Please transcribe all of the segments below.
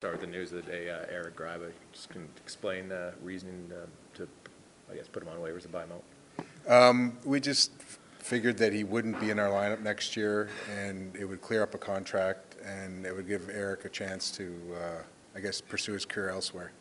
Start with the news of the day, uh, Eric Gryba, just can explain the reasoning uh, to, I guess, put him on waivers and buy him out. Um, We just figured that he wouldn't be in our lineup next year, and it would clear up a contract, and it would give Eric a chance to, uh, I guess, pursue his career elsewhere.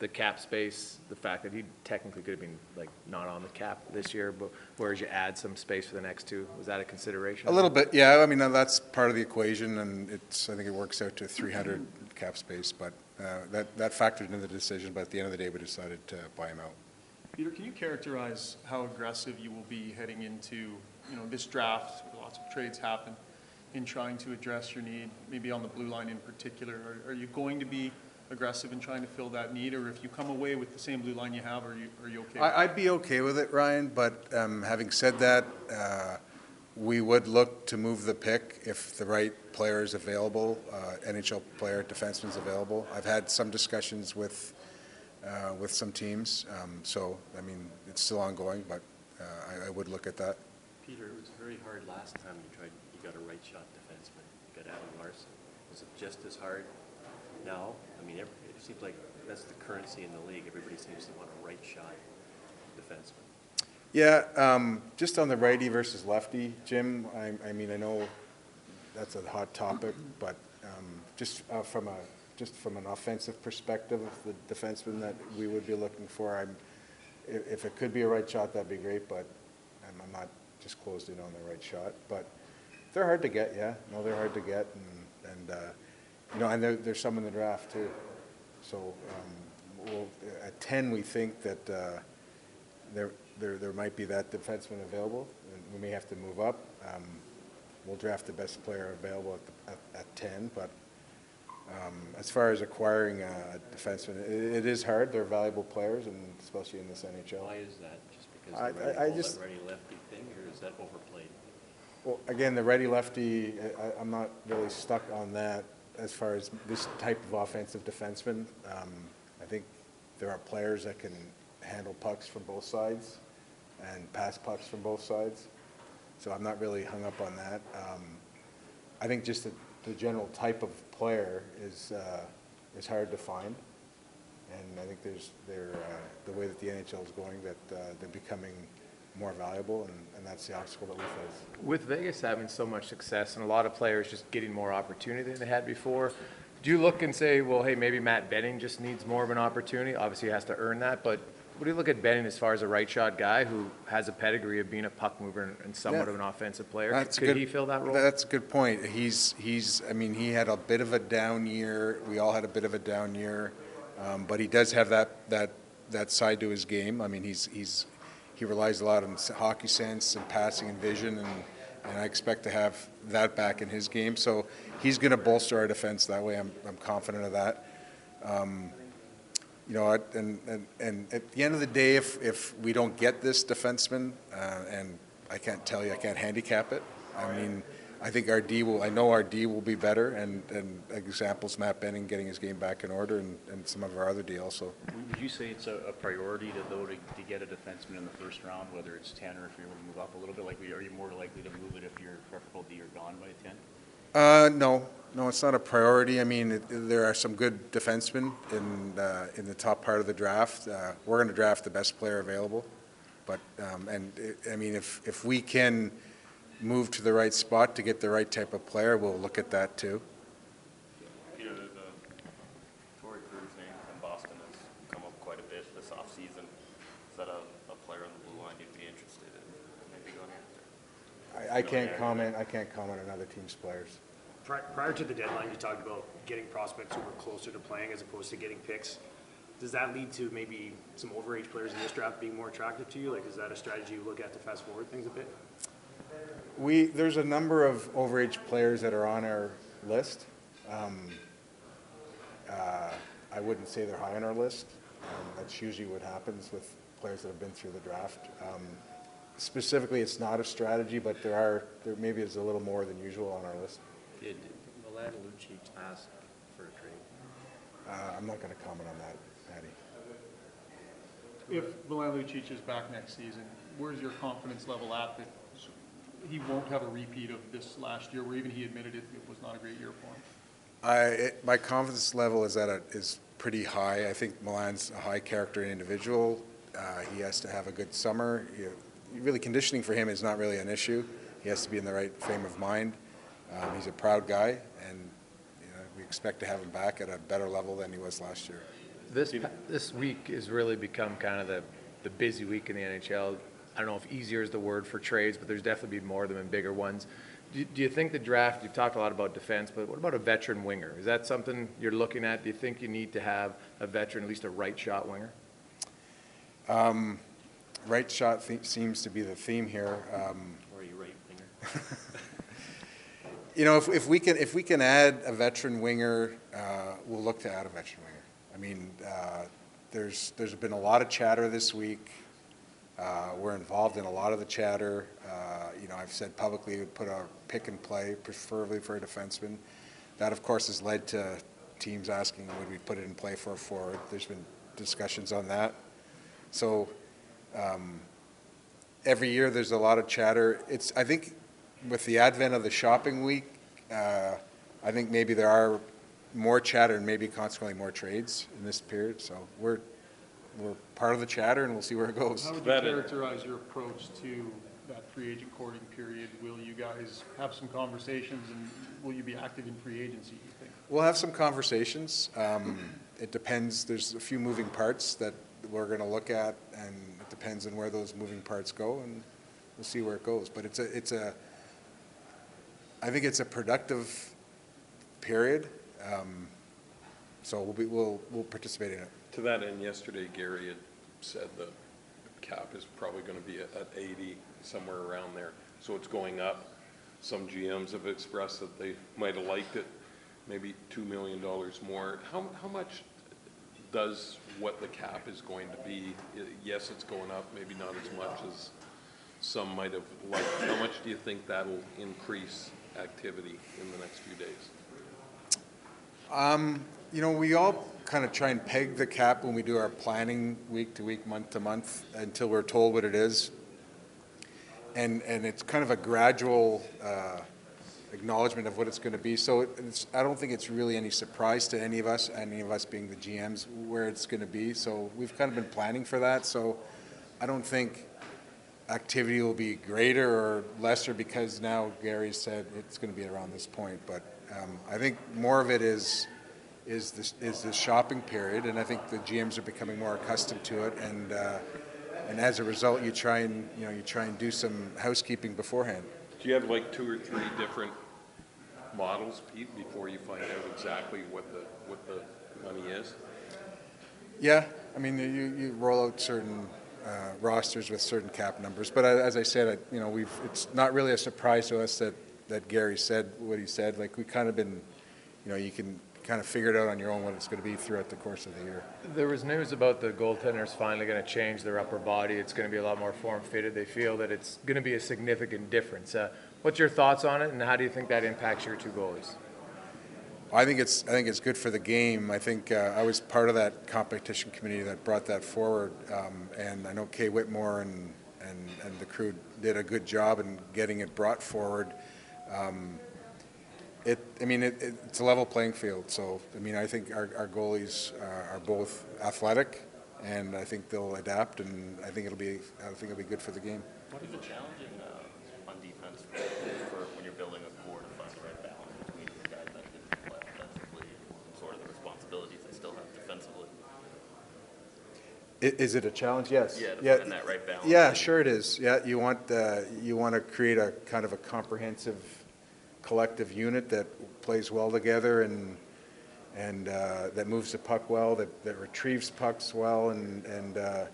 The cap space, the fact that he technically could have been like not on the cap this year, but whereas you add some space for the next two, was that a consideration? A little bit, yeah, I mean, uh, that's part of the equation, and it's, I think it works out to 300 cap space, but uh, that, that factored into the decision, but at the end of the day, we decided to buy him out. Peter, can you characterize how aggressive you will be heading into, you know, this draft, where lots of trades happen, in trying to address your need, maybe on the blue line in particular? Are, are you going to be aggressive in trying to fill that need, or if you come away with the same blue line you have, are you, are you okay? I, I'd be okay with it, Ryan, but um, having said that, uh, we would look to move the pick if the right player is available, uh, NHL player, defenseman is available. I've had some discussions with, uh, with some teams, um, so, I mean, it's still ongoing, but uh, I, I would look at that. Peter, it was very hard last time you tried, you got a right shot defenseman, you got Adam Larsson. Was it just as hard now? I mean, it seems like that's the currency in the league. Everybody seems to want a right shot defenseman. Yeah, um, just on the righty versus lefty, Jim, I, I mean, I know that's a hot topic, but um, just uh, from a, just from an offensive perspective, the defenseman that we would be looking for, I'm, if, if it could be a right shot, that'd be great, but I'm, I'm not just closed in on the right shot. But they're hard to get, yeah, no, they're hard to get, and, and, uh, you know, and there, there's some in the draft too. So, um, we'll, at ten, we think that, uh, there, there, there might be that defenseman available, and we may have to move up. Um, We'll draft the best player available at, the- at, at ten, but, um, as far as acquiring a defenseman, it, it is hard, they're valuable players, and especially in this NHL. Why is that? Just because I- the I- I just- righty lefty thing, or is that overplayed? Well, again, the righty lefty, I, I'm not really stuck on that as far as this type of offensive defenseman. Um, I think there are players that can handle pucks from both sides and pass pucks from both sides. So I'm not really hung up on that. Um, I think just the, the general type of player is, uh, is hard to find. And I think there's, they're, uh, the way that the NHL is going, that, uh, they're becoming more valuable, and, and that's the obstacle that we face. With Vegas having so much success and a lot of players just getting more opportunity than they had before, do you look and say, well, hey, maybe Matt Benning just needs more of an opportunity? Obviously, he has to earn that, but what do you look at Benning as far as a right shot guy who has a pedigree of being a puck mover and- somewhat Yeah. of an offensive player? That's Could good- he fill that role? That's a good point. He's, he's, I mean, he had a bit of a down year. We all had a bit of a down year. Um, but he does have that, that, that side to his game. I mean, he's, he's, he relies a lot on hockey sense and passing and vision, and, and I expect to have that back in his game. So he's going to bolster our defense that way. I'm, I'm confident of that. Um, you know, and, and, and at the end of the day, if, if we don't get this defenseman, uh, and I can't tell you, I can't handicap it. I mean, I think our D will, I know our D will be better, and, and examples, Matt Benning getting his game back in order, and, and some of our other D also. Would you say it's a, a priority to, though, to, to get a defenseman in the first round, whether it's ten or if you're able to move up a little bit? Like, are you more likely to move it if your preferable D are gone by ten? Uh, no, no, it's not a priority. I mean, it, there are some good defensemen in, uh, in the top part of the draft. Uh, we're going to draft the best player available. But, um, and, it- I mean, if, if we can move to the right spot to get the right type of player, we'll look at that too. Peter, the, the Torey Krug name from Boston has come up quite a bit this offseason. Is that a, a player on the blue line you'd be interested in maybe going after? I, I can't comment, I can't comment on other teams' players. Pri- Prior to the deadline, you talked about getting prospects who were closer to playing as opposed to getting picks. Does that lead to maybe some overage players in this draft being more attractive to you? Like, is that a strategy you look at to fast forward things a bit? We, there's a number of overage players that are on our list. Um, uh, I wouldn't say they're high on our list. Um, That's usually what happens with players that have been through the draft. Um, Specifically, it's not a strategy, but there are, there maybe is a little more than usual on our list. Did Milan Lucic ask for a trade? Uh, I'm not going to comment on that, Patty. If Milan Lucic is back next season, where's your confidence level at that he won't have a repeat of this last year, where even he admitted it, it was not a great year for him? I, it- my confidence level is at a, is pretty high. I think Milan's a high character individual. Uh, he has to have a good summer. You- Really, conditioning for him is not really an issue. He has to be in the right frame of mind. Um, he's a proud guy, and you know, we expect to have him back at a better level than he was last year. This, this week has really become kind of the, the busy week in the NHL. I don't know if easier is the word for trades, but there's definitely been more of them and bigger ones. Do, you- do you think the draft, you've talked a lot about defense, but what about a veteran winger? Is that something you're looking at? Do you think you need to have a veteran, at least a right shot winger? Right shot the- seems to be the theme here. Um, Or are you right winger? You know, if, if we can, if we can add a veteran winger, uh, we'll look to add a veteran winger. I mean, uh, there's, there's been a lot of chatter this week. Uh, We're involved in a lot of the chatter. Uh, You know, I've said publicly, we put a pick and play, preferably for a defenseman. That, of course, has led to teams asking, would we put it in play for a forward? There's been discussions on that. So um, every year, there's a lot of chatter. It's, I think, with the advent of the shopping week, uh, I think maybe there are more chatter and maybe consequently more trades in this period. So we're, we're part of the chatter and we'll see where it goes. How would you That is- characterize your approach to that free agent courting period? Will you guys have some conversations and will you be active in free agency, you think? We'll have some conversations. Um, It depends, there's a few moving parts that we're going to look at, and it depends on where those moving parts go, and we'll see where it goes. But it's a, it's a, I think it's a productive period, um, so we'll be, we'll, we'll participate in it. To that end, yesterday Gary had said the cap is probably going to be at at 80, somewhere around there. So it's going up. Some GMs have expressed that they might have liked it, maybe $2 million more. How, how much does what the cap is going to be? Yes, it's going up, maybe not as much as some might have liked. How much do you think that'll increase activity in the next few days? Um, You know, we all kind of try and peg the cap when we do our planning week to week, month to month, until we're told what it is. And, and it's kind of a gradual uh, acknowledgement of what it's going to be. So I don't think it's really any surprise to any of us, any of us being the GMs, where it's going to be. So we've kind of been planning for that. So I don't think activity will be greater or lesser because now Gary said it's going to be around this point. But um, I think more of it is, is this, is this shopping period, and I think the GMs are becoming more accustomed to it, and, uh, and as a result, you try and, you know, you try and do some housekeeping beforehand. Do you have like two or three different models, Pete, before you find out exactly what the, what the money is? Yeah, I mean, you, you roll out certain uh, rosters with certain cap numbers, but I- as I said, I- you know, we've, it's not really a surprise to us that, that Gary said what he said, like, we kind of been, you know, you can kind of figure it out on your own what it's going to be throughout the course of the year. There was news about the goaltenders finally going to change their upper body. It's going to be a lot more form-fitted. They feel that it's going to be a significant difference. Uh, What's your thoughts on it, and how do you think that impacts your two goalies? I think it's, I think it's good for the game. I think uh, I was part of that competition committee that brought that forward, um, and I know Kay Whitmore and, and, and the crew did a good job in getting it brought forward. Um, It, I mean, it, it- it's a level playing field, so, I mean, I think our, our goalies uh, are both athletic, and I think they'll adapt, and I think it'll be, I think it'll be good for the game. What is it challenging uh, on defense for, for when you're building a core to find the right balance between the guys that can play offensively and sort of the responsibilities they still have defensively? Is it a challenge? Yes. Yeah, Yeah. right balance. Yeah, sure it is. Yeah, you want, uh, you want to create a kind of a comprehensive collective unit that plays well together and, and uh, that moves the puck well, that, that retrieves pucks well, and, and, uh,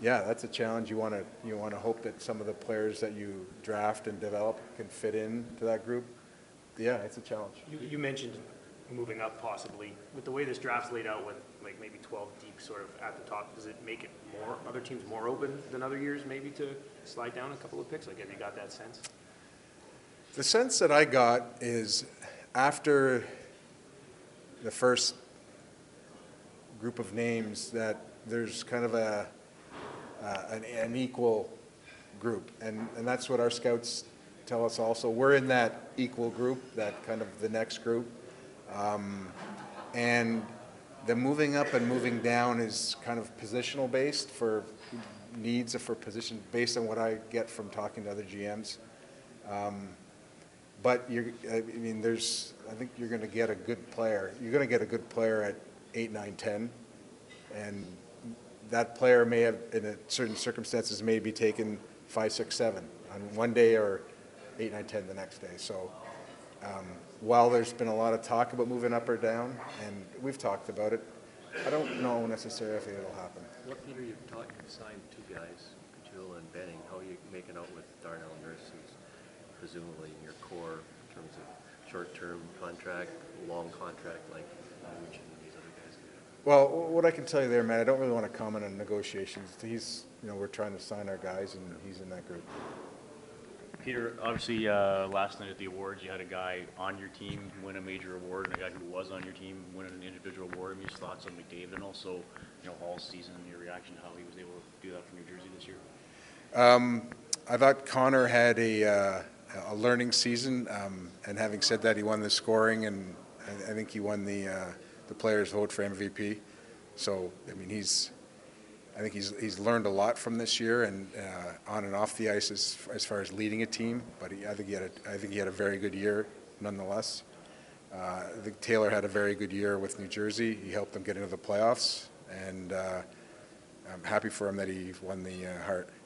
yeah, that's a challenge. You want to, you want to hope that some of the players that you draft and develop can fit in to that group. Yeah, it's a challenge. You, you mentioned moving up possibly. With the way this draft's laid out with like maybe 12 deep sort of at the top, does it make it more, other teams more open than other years maybe to slide down a couple of picks? Like, have you got that sense? The sense that I got is after the first group of names that there's kind of a, uh, an, an equal group. And, and that's what our scouts tell us also. We're in that equal group, that kind of the next group. Um, And the moving up and moving down is kind of positional based for needs for position, based on what I get from talking to other GMs. Um, But you're, I mean, there's, I think you're gonna get a good player. You're gonna get a good player at eight, nine, ten. And that player may have, in certain circumstances, may be taken five, six, seven on one day or eight, nine, ten the next day. So um, while there's been a lot of talk about moving up or down, and we've talked about it, I don't know necessarily if it'll happen. What, Peter, you've talked, you've signed two guys, Kachula and Benning. How are you making out with Darnell Nurse, who's presumably in your core in terms of short-term contract, long contract like Lucian and these other guys? Well, what I can tell you there, man, I don't really want to comment on negotiations. He's, you know, we're trying to sign our guys, and he's in that group. Peter, obviously, uh, last night at the awards, you had a guy on your team win a major award and a guy who was on your team win an individual award. I mean, just thoughts on McDavid and also, you know, Hall's season and your reaction to how he was able to do that for New Jersey this year. Um, I thought Connor had a, uh, a learning season, um, and having said that, he won the scoring, and I, I think he won the, uh, the players' vote for MVP. So, I mean, he's, I think he's, he's learned a lot from this year, and uh, on and off the ice as, as far as leading a team. But he, I think he had a, I think he had a very good year, nonetheless. Uh, I think Taylor had a very good year with New Jersey. He helped them get into the playoffs, and uh, I'm happy for him that he won the uh.